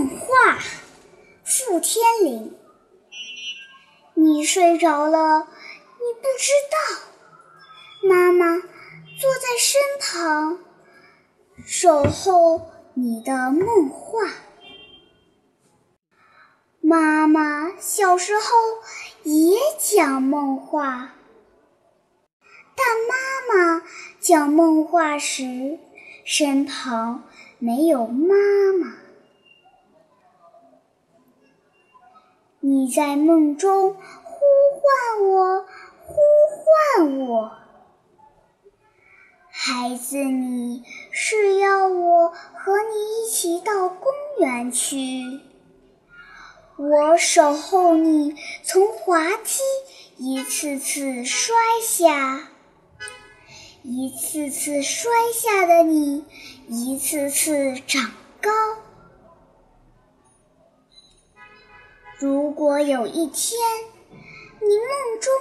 梦话，傅天林。你睡着了，你不知道，妈妈坐在身旁，守候你的梦话。妈妈小时候也讲梦话，但妈妈讲梦话时，身旁没有妈妈。你在梦中呼唤我，呼唤我，孩子，你是要我和你一起到公园去？我守候你从滑梯一次次摔下，一次次摔下的你，一次次长如果有一天，你梦中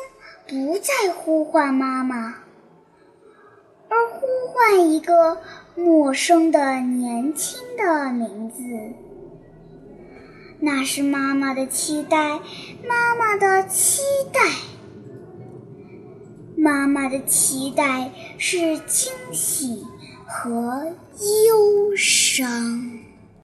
不再呼唤妈妈，而呼唤一个陌生的年轻的名字，那是妈妈的期待，妈妈的期待，妈妈的期待是惊喜和忧伤。